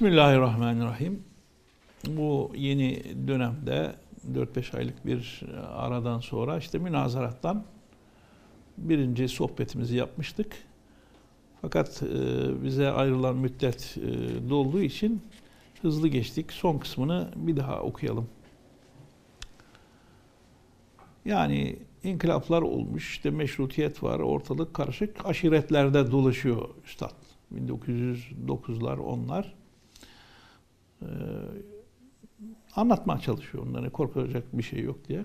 Bismillahirrahmanirrahim. Bu yeni dönemde 4-5 aylık bir aradan sonra işte münazarattan birinci sohbetimizi yapmıştık. Fakat e, bize ayrılan müddet e, dolduğu için hızlı geçtik. Son kısmını bir daha okuyalım. Yani inkılaplar olmuş, işte meşrutiyet var, ortalık karışık, aşiretlerde dolaşıyor üstad. 1909'lar onlar. Ee, anlatmaya çalışıyor onlara korkacak bir şey yok diye.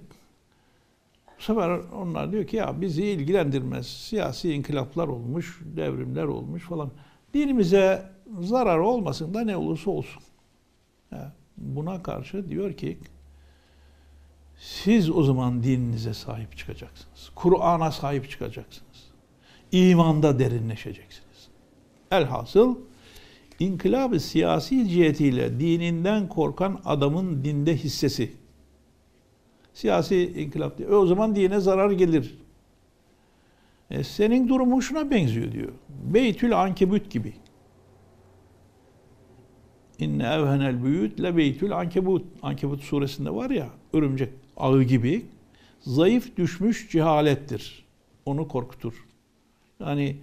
Bu sefer onlar diyor ki ya bizi ilgilendirmez. Siyasi inkılaplar olmuş, devrimler olmuş falan. Dinimize zarar olmasın da ne olursa olsun. Yani buna karşı diyor ki siz o zaman dininize sahip çıkacaksınız. Kur'an'a sahip çıkacaksınız. İmanda derinleşeceksiniz. Elhasıl inkılabı siyasi cihetiyle dininden korkan adamın dinde hissesi. Siyasi inkılap diyor. E o zaman dine zarar gelir. E senin durumun şuna benziyor diyor. Beytül ankebut gibi. İnne evhenel büyüt le beytül ankebut. Ankebut suresinde var ya örümcek ağı gibi zayıf düşmüş cehalettir. Onu korkutur. Yani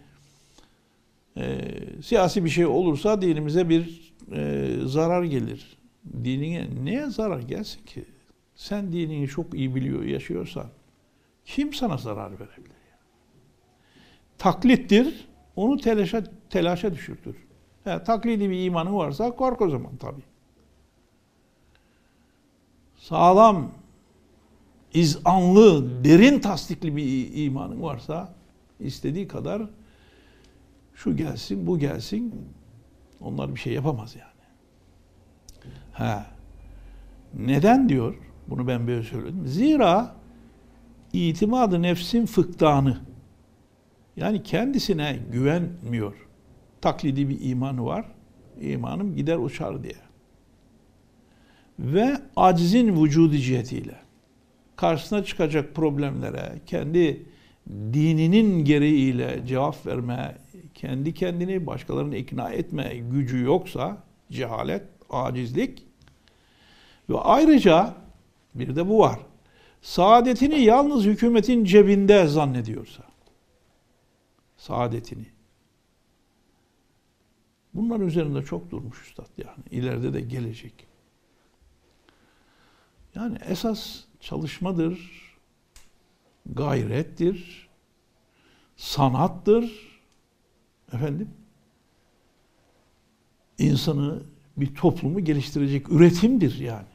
e, siyasi bir şey olursa dinimize bir e, zarar gelir. Dinine neye zarar gelsin ki? Sen dinini çok iyi biliyor, yaşıyorsan kim sana zarar verebilir? Taklittir, onu telaşa, telaşa düşürtür. Yani taklidi bir imanın varsa kork o zaman tabii. Sağlam, izanlı, derin tasdikli bir imanın varsa istediği kadar şu gelsin, bu gelsin. Onlar bir şey yapamaz yani. Ha. Neden diyor? Bunu ben böyle söyledim. Zira itimadı nefsin fıktanı. Yani kendisine güvenmiyor. Taklidi bir imanı var. İmanım gider uçar diye. Ve acizin vücudu cihetiyle karşısına çıkacak problemlere kendi dininin gereğiyle cevap verme kendi kendini başkalarını ikna etme gücü yoksa cehalet, acizlik ve ayrıca bir de bu var. Saadetini yalnız hükümetin cebinde zannediyorsa. Saadetini. Bunların üzerinde çok durmuş üstad yani. ileride de gelecek. Yani esas çalışmadır, gayrettir, sanattır, efendim insanı bir toplumu geliştirecek üretimdir yani.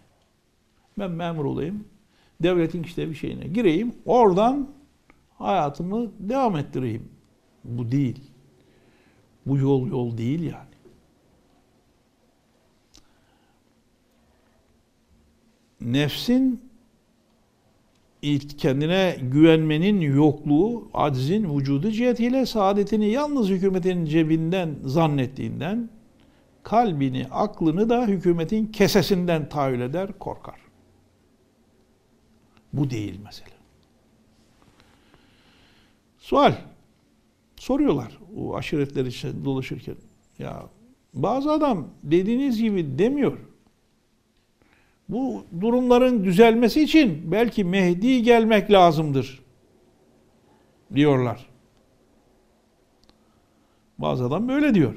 Ben memur olayım, devletin işte bir şeyine gireyim, oradan hayatımı devam ettireyim. Bu değil. Bu yol yol değil yani. Nefsin kendine güvenmenin yokluğu, aczin vücudu cihetiyle saadetini yalnız hükümetin cebinden zannettiğinden kalbini, aklını da hükümetin kesesinden tahayyül eder, korkar. Bu değil mesele. Sual. Soruyorlar o aşiretler için dolaşırken. Ya bazı adam dediğiniz gibi demiyor. Bu durumların düzelmesi için belki Mehdi gelmek lazımdır diyorlar. Bazı adam böyle diyor.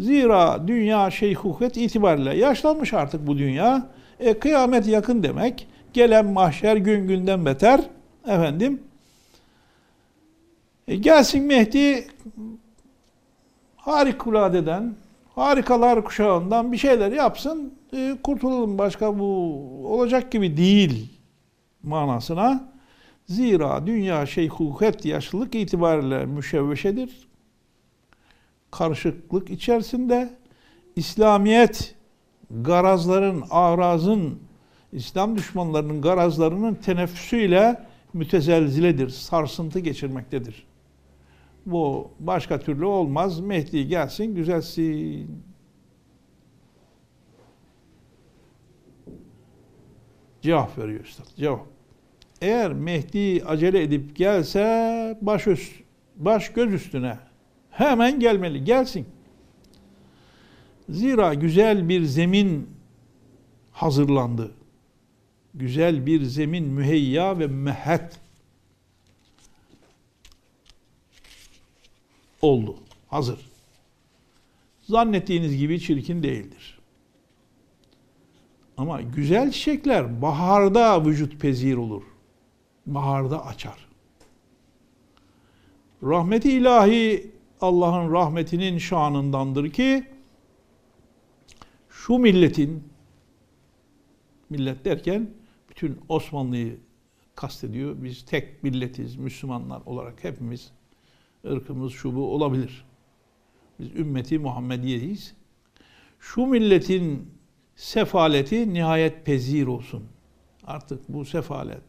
Zira dünya şeyhuhet itibariyle yaşlanmış artık bu dünya. E, kıyamet yakın demek. Gelen mahşer gün günden beter. Efendim. E, gelsin Mehdi harikuladeden, harikalar kuşağından bir şeyler yapsın e, kurtulalım başka bu olacak gibi değil manasına. Zira dünya şeyhuket yaşlılık itibariyle müşevveşedir. Karışıklık içerisinde İslamiyet garazların, arazın, İslam düşmanlarının garazlarının teneffüsüyle mütezelziledir, sarsıntı geçirmektedir. Bu başka türlü olmaz. Mehdi gelsin, güzelsin. Cevap veriyor üstad. Cevap. Eğer Mehdi acele edip gelse baş, üst, baş göz üstüne hemen gelmeli. Gelsin. Zira güzel bir zemin hazırlandı. Güzel bir zemin müheyya ve mehet oldu. Hazır. Zannettiğiniz gibi çirkin değildir. Ama güzel çiçekler baharda vücut pezir olur. Baharda açar. Rahmeti ilahi Allah'ın rahmetinin şanındandır ki şu milletin millet derken bütün Osmanlı'yı kastediyor. Biz tek milletiz Müslümanlar olarak hepimiz ırkımız şu bu olabilir. Biz ümmeti Muhammediyeyiz. Şu milletin sefaleti nihayet pezir olsun. Artık bu sefalet,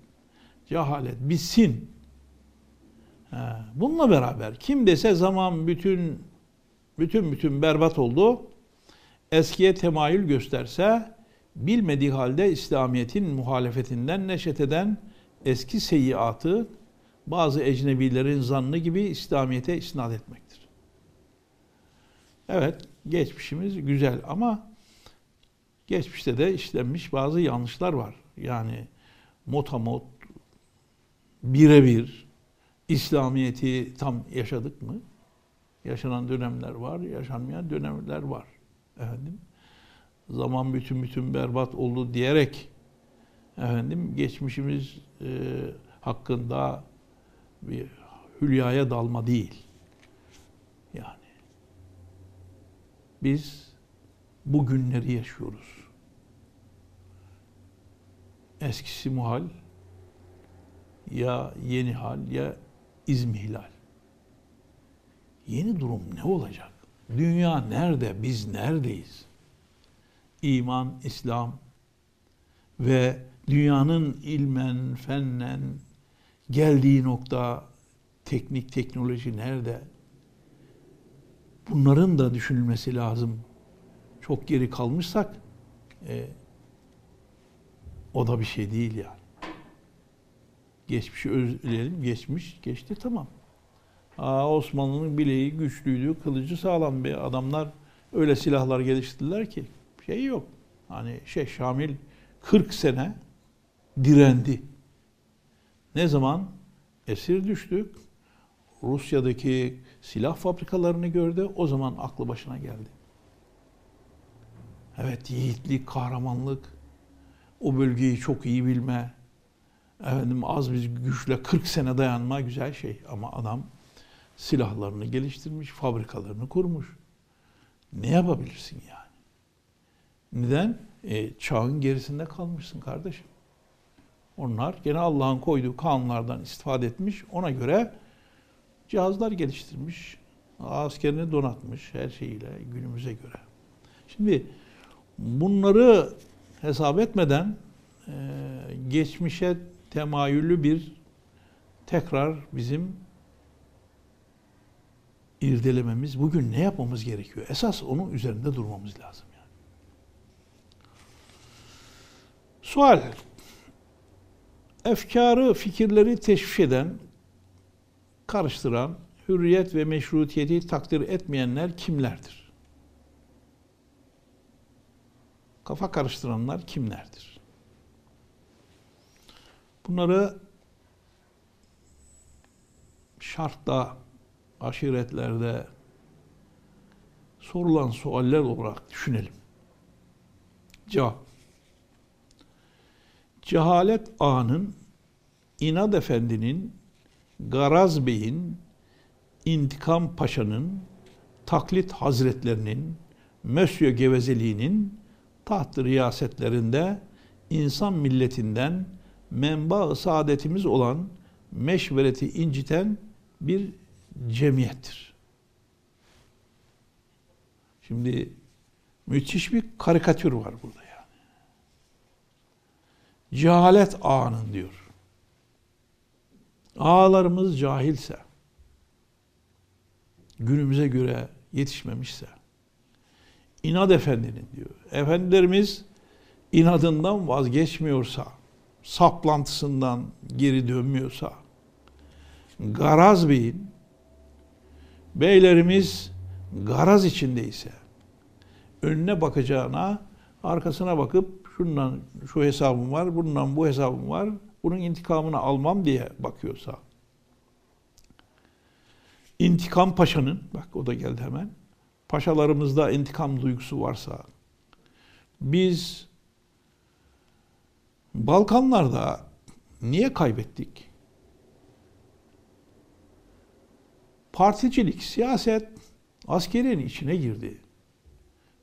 cehalet bitsin. Bununla beraber kim dese zaman bütün bütün bütün berbat oldu. Eskiye temayül gösterse bilmediği halde İslamiyet'in muhalefetinden neşet eden eski seyyiatı bazı ecnebilerin zannı gibi İslamiyet'e isnat etmektir. Evet, geçmişimiz güzel ama geçmişte de işlenmiş bazı yanlışlar var. Yani motamot, birebir İslamiyet'i tam yaşadık mı? Yaşanan dönemler var, yaşanmayan dönemler var. Efendim, zaman bütün bütün berbat oldu diyerek efendim geçmişimiz e, hakkında bir hülyaya dalma değil. Yani biz bu günleri yaşıyoruz. Eskisi muhal ya yeni hal ya izmihlal. Yeni durum ne olacak? Dünya nerede? Biz neredeyiz? İman, İslam ve dünyanın ilmen, fennen, geldiği nokta, teknik, teknoloji nerede? Bunların da düşünülmesi lazım. Çok geri kalmışsak e, o da bir şey değil yani. Geçmişi özleyelim, geçmiş, geçti tamam. Aa, Osmanlı'nın bileği güçlüydü, kılıcı sağlam bir adamlar öyle silahlar geliştirdiler ki şey yok. Hani şey Şamil 40 sene direndi. Ne zaman? Esir düştük. Rusya'daki silah fabrikalarını gördü. O zaman aklı başına geldi. Evet yiğitlik, kahramanlık, o bölgeyi çok iyi bilme, efendim az bir güçle 40 sene dayanma güzel şey. Ama adam silahlarını geliştirmiş, fabrikalarını kurmuş. Ne yapabilirsin yani? Neden? E, çağın gerisinde kalmışsın kardeşim. Onlar gene Allah'ın koyduğu kanunlardan istifade etmiş. Ona göre cihazlar geliştirmiş. Askerini donatmış her şeyiyle günümüze göre. Şimdi bunları hesap etmeden e, geçmişe temayüllü bir tekrar bizim irdelememiz, bugün ne yapmamız gerekiyor? Esas onun üzerinde durmamız lazım yani. Sual efkarı, fikirleri teşvik eden, karıştıran, hürriyet ve meşrutiyeti takdir etmeyenler kimlerdir? Kafa karıştıranlar kimlerdir? Bunları şartta, aşiretlerde sorulan sualler olarak düşünelim. Cevap cehalet ağının İnad Efendi'nin, Garaz Bey'in, İntikam Paşa'nın, Taklit Hazretlerinin, Mösyö Gevezeliğinin taht riyasetlerinde insan milletinden menba saadetimiz olan meşvereti inciten bir cemiyettir. Şimdi müthiş bir karikatür var burada cehalet ağının diyor. Ağalarımız cahilse, günümüze göre yetişmemişse, inat efendinin diyor. Efendilerimiz inadından vazgeçmiyorsa, saplantısından geri dönmüyorsa, garaz beyin, beylerimiz garaz içindeyse, önüne bakacağına arkasına bakıp şundan şu hesabım var, bundan bu hesabım var, bunun intikamını almam diye bakıyorsa intikam paşanın, bak o da geldi hemen, paşalarımızda intikam duygusu varsa biz Balkanlarda niye kaybettik? Particilik, siyaset askeriyenin içine girdi.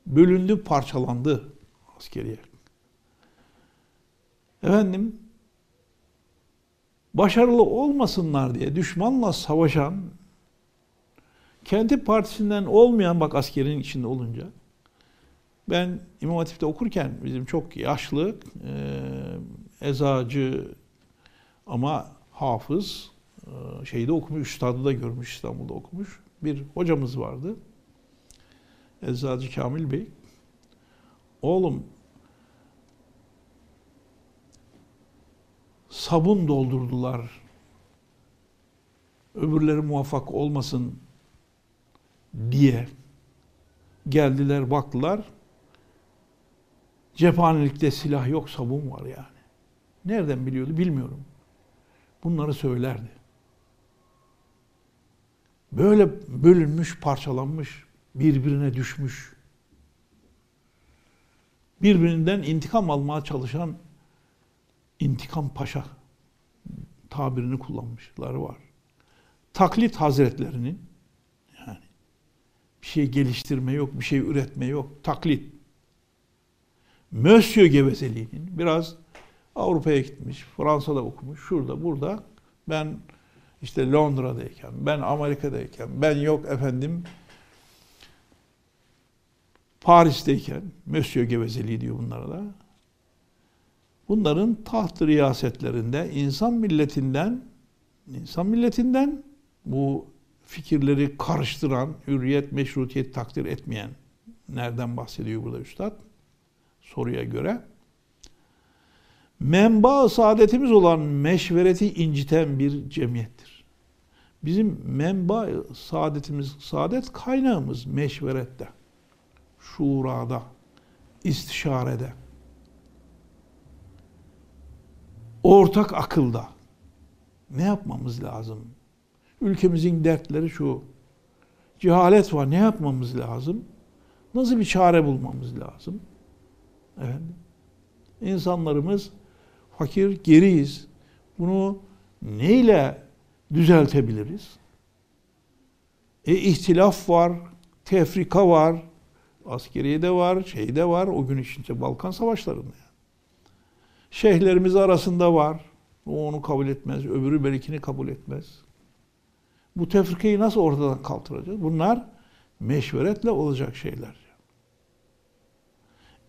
Bölündü, parçalandı askeriye. Efendim, başarılı olmasınlar diye düşmanla savaşan, kendi partisinden olmayan, bak askerin içinde olunca, ben İmam Hatip'te okurken bizim çok yaşlı, e, ezacı ama hafız, e, şeyde okumuş, üstadı da görmüş, İstanbul'da okumuş bir hocamız vardı. Eczacı Kamil Bey. Oğlum sabun doldurdular. Öbürleri muvaffak olmasın diye geldiler baktılar. Cephanelikte silah yok, sabun var yani. Nereden biliyordu bilmiyorum. Bunları söylerdi. Böyle bölünmüş, parçalanmış, birbirine düşmüş. Birbirinden intikam almaya çalışan intikam paşa tabirini kullanmışları var. Taklit hazretlerinin yani bir şey geliştirme yok, bir şey üretme yok. Taklit. Monsieur gevezeliğinin biraz Avrupa'ya gitmiş, Fransa'da okumuş, şurada, burada. Ben işte Londra'dayken, ben Amerika'dayken, ben yok efendim Paris'teyken, Monsieur gevezeliği diyor bunlara da. Bunların taht riyasetlerinde insan milletinden insan milletinden bu fikirleri karıştıran, hürriyet, meşrutiyet takdir etmeyen nereden bahsediyor burada üstad? Soruya göre menba saadetimiz olan meşvereti inciten bir cemiyettir. Bizim menba saadetimiz, saadet kaynağımız meşverette, şurada, istişarede, ortak akılda. Ne yapmamız lazım? Ülkemizin dertleri şu. Cehalet var. Ne yapmamız lazım? Nasıl bir çare bulmamız lazım? Efendim? İnsanlarımız fakir, geriyiz. Bunu neyle düzeltebiliriz? E ihtilaf var, tefrika var, askeriye de var, şey de var o gün içinde Balkan savaşlarında. Şeyhlerimiz arasında var. O onu kabul etmez, öbürü belkini kabul etmez. Bu tefrikayı nasıl ortadan kaldıracağız? Bunlar meşveretle olacak şeyler.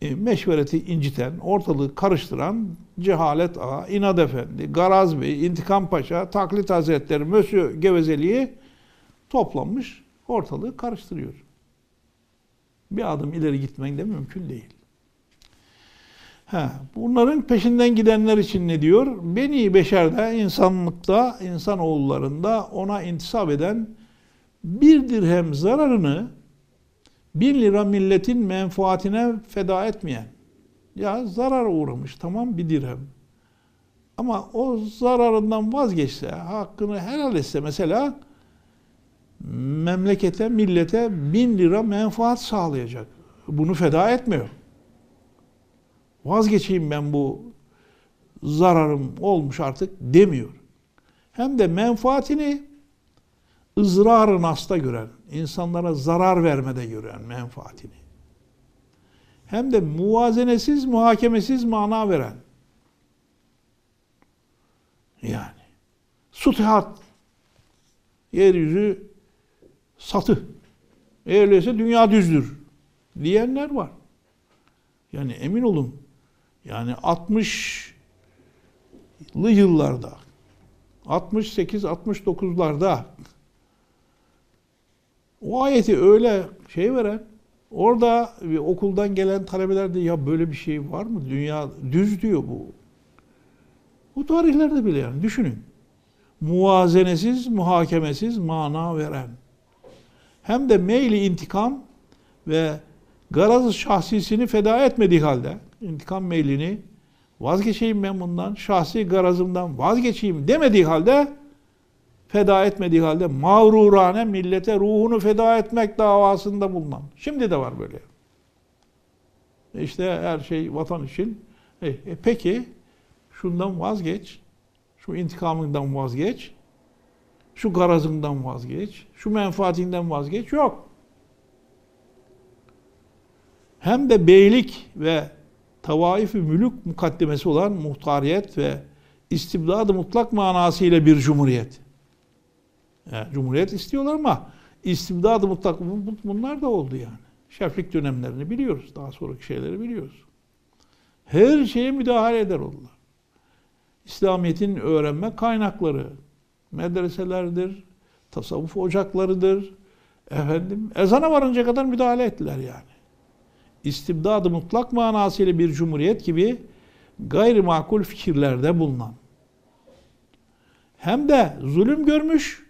E, meşvereti inciten, ortalığı karıştıran cehalet ağa, inad efendi, garaz bey, intikam paşa, taklit hazretleri, mösyö gevezeliği toplanmış ortalığı karıştırıyor. Bir adım ileri gitmek de mümkün değil. Ha, bunların peşinden gidenler için ne diyor? Beni beşerde, insanlıkta, insan oğullarında ona intisap eden bir dirhem zararını bin lira milletin menfaatine feda etmeyen, ya zarar uğramış tamam bir dirhem. Ama o zararından vazgeçse, hakkını helal etse mesela memlekete, millete bin lira menfaat sağlayacak. Bunu feda etmiyor. Vazgeçeyim ben bu zararım olmuş artık demiyor. Hem de menfaatini ızrarı nasta gören, insanlara zarar vermede gören menfaatini. Hem de muvazenesiz, muhakemesiz mana veren. Yani sutihat yeryüzü satı. Eğer öyleyse dünya düzdür diyenler var. Yani emin olun yani 60'lı yıllarda 68-69'larda o ayeti öyle şey veren, orada bir okuldan gelen talebeler de ya böyle bir şey var mı? Dünya düz diyor bu. Bu tarihlerde bile yani düşünün. Muvazenesiz, muhakemesiz mana veren. Hem de meyli intikam ve garaz şahsisini feda etmediği halde intikam meylini vazgeçeyim ben bundan, şahsi garazımdan vazgeçeyim demediği halde feda etmediği halde mağrurane millete ruhunu feda etmek davasında bulunan. Şimdi de var böyle. İşte her şey vatan için. E, e, peki şundan vazgeç. Şu intikamından vazgeç. Şu garazından vazgeç. Şu menfaatinden vazgeç. Yok. Hem de beylik ve tavaif-i mülük mukaddemesi olan muhtariyet ve istibdad-ı mutlak manasıyla bir cumhuriyet. Yani cumhuriyet istiyorlar ama istibdad-ı mutlak bunlar da oldu yani. Şeflik dönemlerini biliyoruz. Daha sonraki şeyleri biliyoruz. Her şeye müdahale eder oldular. İslamiyet'in öğrenme kaynakları, medreselerdir, tasavvuf ocaklarıdır. Efendim, ezana varınca kadar müdahale ettiler yani. İstibdad-ı mutlak manasıyla bir cumhuriyet gibi gayrimakul fikirlerde bulunan hem de zulüm görmüş,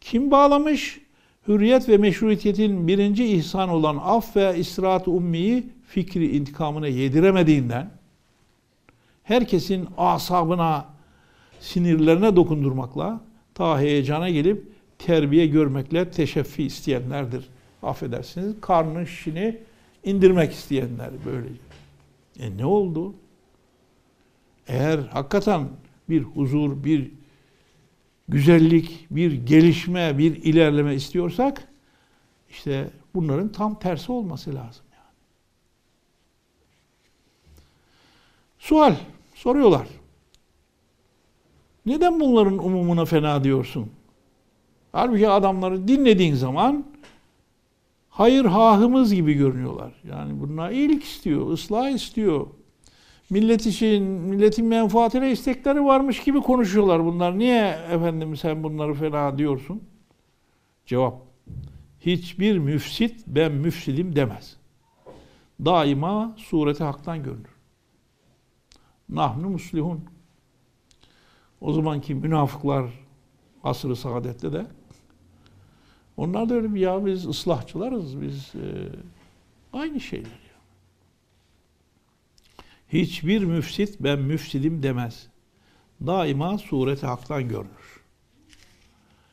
kim bağlamış, hürriyet ve meşruiyetin birinci ihsan olan af ve istirahat ummiyi fikri intikamına yediremediğinden herkesin asabına, sinirlerine dokundurmakla ta heyecana gelip terbiye görmekle teşeffi isteyenlerdir. Affedersiniz karnın şişini indirmek isteyenler böylece. E ne oldu? Eğer hakikaten bir huzur, bir güzellik, bir gelişme, bir ilerleme istiyorsak işte bunların tam tersi olması lazım yani. Sual soruyorlar. Neden bunların umumuna fena diyorsun? Halbuki adamları dinlediğin zaman hayır hahımız gibi görünüyorlar. Yani bunlar iyilik istiyor, ıslah istiyor. Millet için, milletin menfaatine istekleri varmış gibi konuşuyorlar bunlar. Niye efendim sen bunları fena diyorsun? Cevap. Hiçbir müfsit ben müfsidim demez. Daima sureti haktan görünür. Nahnu muslihun. O zamanki münafıklar asrı saadette de onlar da öyle bir ya biz ıslahçılarız, biz e, aynı şeyler ya. Hiçbir müfsit ben müfsidim demez. Daima sureti haktan görünür.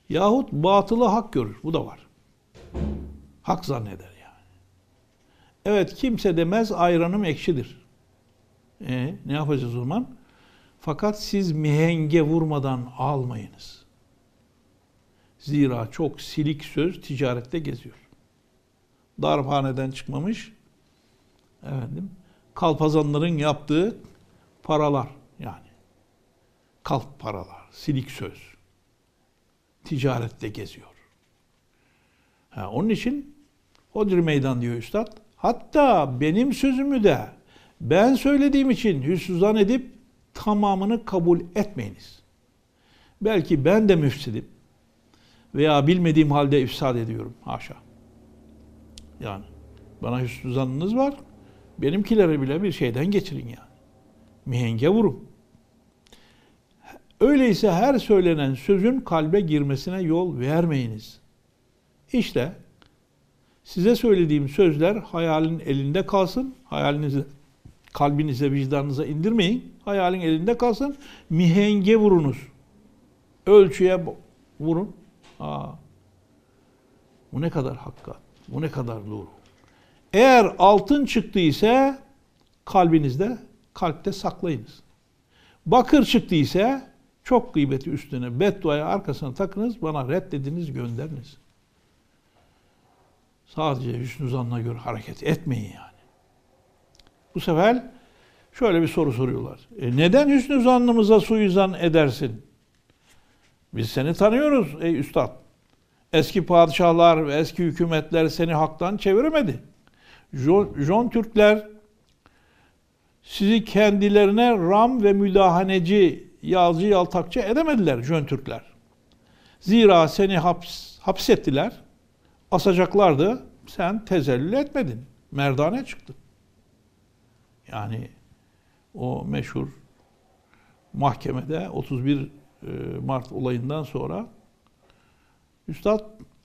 Yahut batılı hak görür. Bu da var. Hak zanneder yani. Evet kimse demez ayranım ekşidir. E, ne yapacağız o zaman? Fakat siz mihenge vurmadan almayınız. Zira çok silik söz ticarette geziyor. Darphaneden çıkmamış efendim kalpazanların yaptığı paralar yani. Kalp paralar, silik söz. Ticarette geziyor. Ha, onun için Hodri meydan diyor üstad. Hatta benim sözümü de ben söylediğim için hüsnüzan edip tamamını kabul etmeyiniz. Belki ben de müfsidim veya bilmediğim halde ifsad ediyorum. Haşa. Yani bana hüsnü zannınız var. Benimkileri bile bir şeyden geçirin yani. Mihenge vurun. Öyleyse her söylenen sözün kalbe girmesine yol vermeyiniz. İşte size söylediğim sözler hayalin elinde kalsın. Hayalinize, kalbinize, vicdanınıza indirmeyin. Hayalin elinde kalsın. Mihenge vurunuz. Ölçüye vurun. Aa, bu ne kadar hakka, bu ne kadar doğru. Eğer altın çıktıysa kalbinizde, kalpte saklayınız. Bakır çıktıysa çok gıybeti üstüne, bedduaya arkasına takınız, bana reddediniz, gönderiniz. Sadece hüsnü zanna göre hareket etmeyin yani. Bu sefer şöyle bir soru soruyorlar. E neden hüsnü zannımıza suizan edersin? Biz seni tanıyoruz ey üstad. Eski padişahlar ve eski hükümetler seni haktan çeviremedi. Jon Türkler sizi kendilerine ram ve müdahaneci, yazı yaltakçı edemediler Jön Türkler. Zira seni haps, hapsettiler, asacaklardı, sen tezellül etmedin, merdane çıktın. Yani o meşhur mahkemede 31 e, Mart olayından sonra Üstad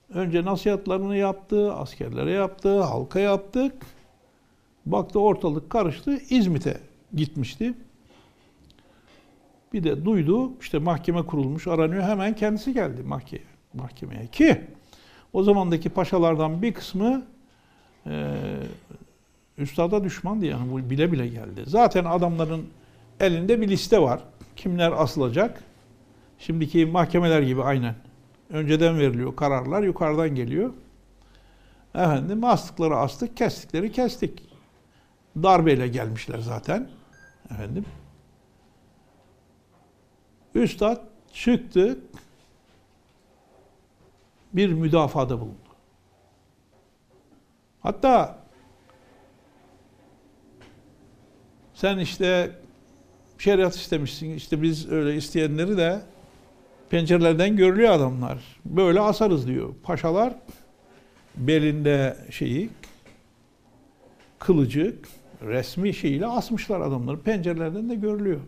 önce nasihatlarını yaptı, askerlere yaptı, halka yaptık. Baktı ortalık karıştı. İzmit'e gitmişti. Bir de duydu işte mahkeme kurulmuş aranıyor hemen kendisi geldi mahkemeye. mahkemeye. Ki o zamandaki paşalardan bir kısmı e, üstada düşmandı yani bu bile bile geldi. Zaten adamların elinde bir liste var. Kimler asılacak? Şimdiki mahkemeler gibi aynen. Önceden veriliyor kararlar yukarıdan geliyor. Efendim astıkları astık, kestikleri kestik. Darbeyle gelmişler zaten. Efendim. Üstad çıktı. Bir müdafada bulundu. Hatta sen işte şeriat istemişsin. İşte biz öyle isteyenleri de pencerelerden görülüyor adamlar. Böyle asarız diyor. Paşalar belinde şeyi kılıcı resmi şeyiyle asmışlar adamları. Pencerelerden de görülüyor.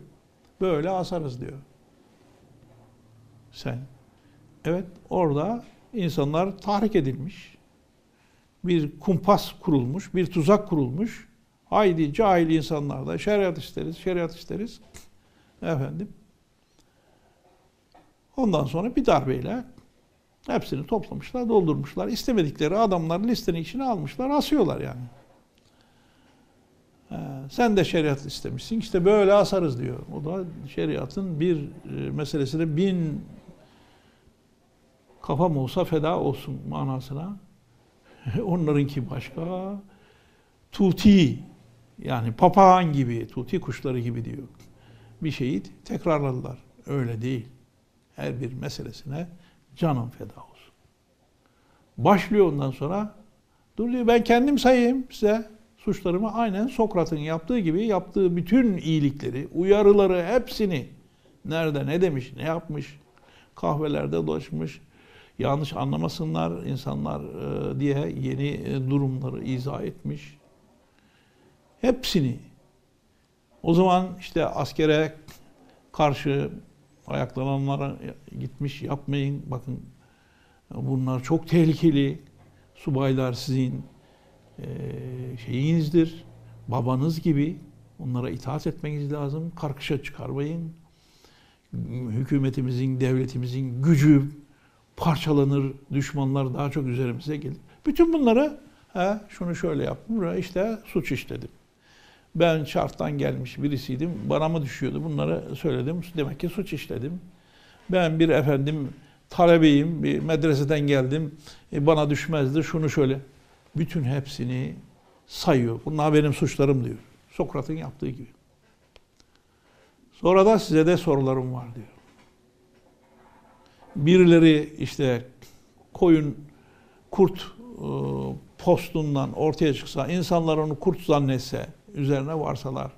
Böyle asarız diyor. Sen. Evet orada insanlar tahrik edilmiş. Bir kumpas kurulmuş, bir tuzak kurulmuş. Haydi cahil insanlar da şeriat isteriz, şeriat isteriz. Efendim. Ondan sonra bir darbeyle hepsini toplamışlar, doldurmuşlar. İstemedikleri adamları listenin içine almışlar, asıyorlar yani. Ee, sen de şeriat istemişsin. İşte böyle asarız diyor. O da şeriatın bir e, meselesine bin kafam olsa feda olsun manasına. Onlarınki başka. Tuti yani papağan gibi, tuti kuşları gibi diyor. Bir şeyi tekrarladılar. Öyle değil. Her bir meselesine canım feda olsun. Başlıyor ondan sonra dur diyor ben kendim sayayım size suçlarımı aynen Sokrat'ın yaptığı gibi yaptığı bütün iyilikleri, uyarıları hepsini nerede ne demiş, ne yapmış, kahvelerde dolaşmış, yanlış anlamasınlar insanlar e, diye yeni e, durumları izah etmiş. Hepsini. O zaman işte askere karşı ayaklananlara gitmiş yapmayın. Bakın bunlar çok tehlikeli. Subaylar sizin şeyinizdir. Babanız gibi. Onlara itaat etmeniz lazım. Karkışa çıkarmayın. Hükümetimizin, devletimizin gücü parçalanır. Düşmanlar daha çok üzerimize gelir. Bütün bunları he, şunu şöyle yaptım. işte suç işledim. Ben şarttan gelmiş birisiydim. Bana mı düşüyordu? Bunları söyledim. Demek ki suç işledim. Ben bir efendim talebeyim. Bir medreseden geldim. E, bana düşmezdi. Şunu şöyle. Bütün hepsini sayıyor. Bunlar benim suçlarım diyor. Sokrat'ın yaptığı gibi. Sonra da size de sorularım var diyor. Birileri işte koyun kurt e, postundan ortaya çıksa, insanlar onu kurt zannetse, üzerine varsalar,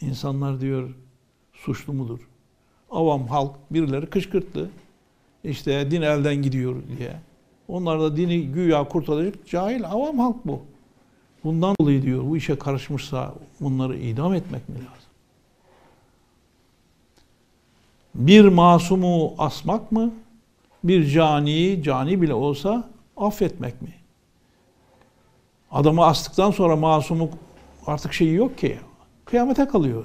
insanlar diyor suçlu mudur? Avam halk birileri kışkırttı. İşte din elden gidiyor diye. Onlar da dini güya kurtaracak cahil avam halk bu. Bundan dolayı diyor bu işe karışmışsa bunları idam etmek mi lazım? Bir masumu asmak mı? Bir cani, cani bile olsa affetmek mi? Adamı astıktan sonra masumu artık şeyi yok ki. Kıyamete kalıyor.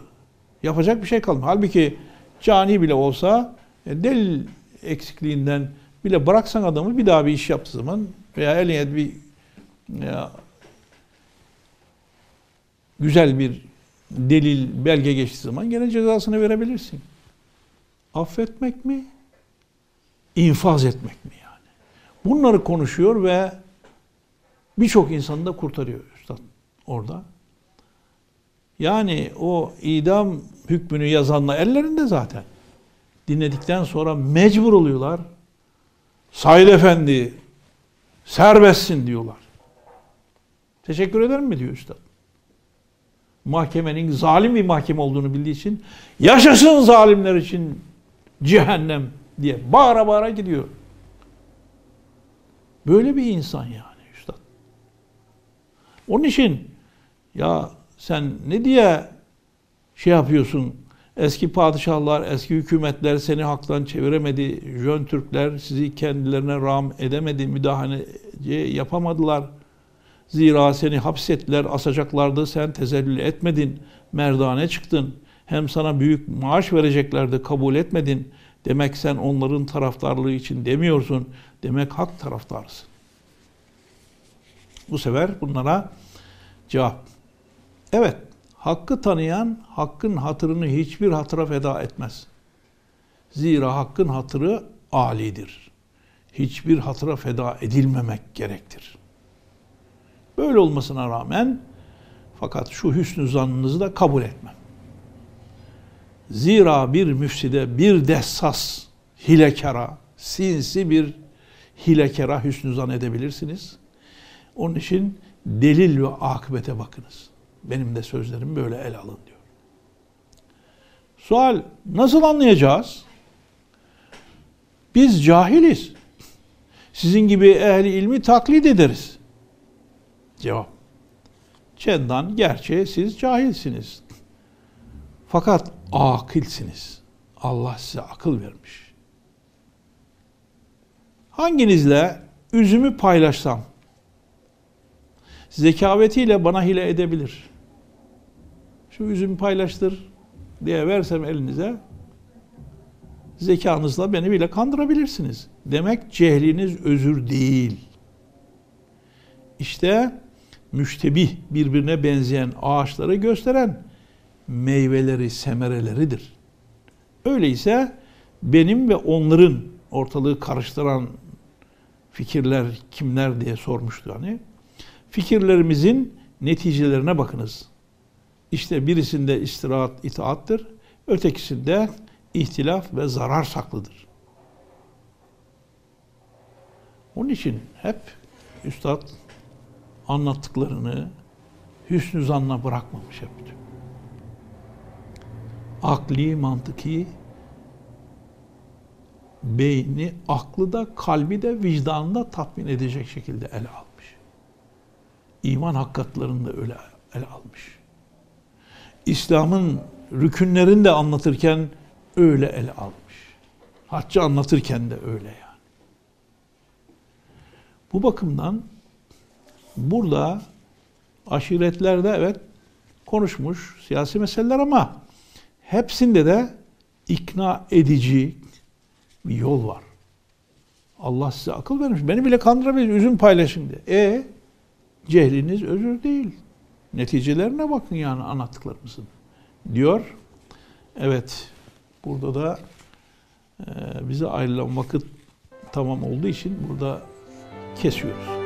Yapacak bir şey kalmıyor. Halbuki cani bile olsa e, delil eksikliğinden bile bıraksan adamı bir daha bir iş yaptığı zaman veya eline bir ya, güzel bir delil, belge geçtiği zaman gene cezasını verebilirsin. Affetmek mi? İnfaz etmek mi yani? Bunları konuşuyor ve birçok insanı da kurtarıyor üstad orada. Yani o idam hükmünü yazanla ellerinde zaten. Dinledikten sonra mecbur oluyorlar. Said Efendi serbestsin diyorlar. Teşekkür ederim mi diyor üstad. Mahkemenin zalim bir mahkeme olduğunu bildiği için yaşasın zalimler için cehennem diye bağıra bağıra gidiyor. Böyle bir insan üstad. Onun için ya sen ne diye şey yapıyorsun Eski padişahlar, eski hükümetler seni haktan çeviremedi. Jön Türkler sizi kendilerine ram edemedi, müdahale yapamadılar. Zira seni hapsettiler, asacaklardı, sen tezellül etmedin, merdane çıktın. Hem sana büyük maaş vereceklerdi, kabul etmedin. Demek sen onların taraftarlığı için demiyorsun. Demek hak taraftarısın. Bu sefer bunlara cevap. Evet, hakkı tanıyan hakkın hatırını hiçbir hatıra feda etmez. Zira hakkın hatırı alidir. Hiçbir hatıra feda edilmemek gerektir. Böyle olmasına rağmen fakat şu hüsnü zannınızı da kabul etmem. Zira bir müfside, bir dessas, hilekara, sinsi bir hilekara hüsnü zan edebilirsiniz. Onun için delil ve akıbete bakınız. Benim de sözlerim böyle el alın diyor. Sual nasıl anlayacağız? Biz cahiliz. Sizin gibi ehli ilmi taklit ederiz. Cevap. Çendan gerçi siz cahilsiniz. Fakat akilsiniz. Allah size akıl vermiş. Hanginizle üzümü paylaşsam zekavetiyle bana hile edebilir. Şu üzümü paylaştır diye versem elinize zekanızla beni bile kandırabilirsiniz. Demek cehliniz özür değil. İşte müştebih birbirine benzeyen ağaçları gösteren meyveleri, semereleridir. Öyleyse benim ve onların ortalığı karıştıran fikirler kimler diye sormuştu hani. Fikirlerimizin neticelerine bakınız. İşte birisinde istirahat itaattır, ötekisinde ihtilaf ve zarar saklıdır. Onun için hep üstad anlattıklarını hüsnü zanla bırakmamış hep. Akli, mantıki, beyni, aklı da, kalbi de, vicdanını da tatmin edecek şekilde ele almış. İman hakikatlarını da öyle ele almış. İslam'ın rükünlerini de anlatırken öyle ele almış. Haccı anlatırken de öyle yani. Bu bakımdan burada aşiretlerde evet konuşmuş siyasi meseleler ama hepsinde de ikna edici bir yol var. Allah size akıl vermiş. Beni bile kandırabilir. Üzüm paylaşın diye. E cehliniz özür değil. Neticelerine bakın yani anlattıklarımızın. Diyor. Evet. Burada da e, bize ayrılan vakit tamam olduğu için burada kesiyoruz.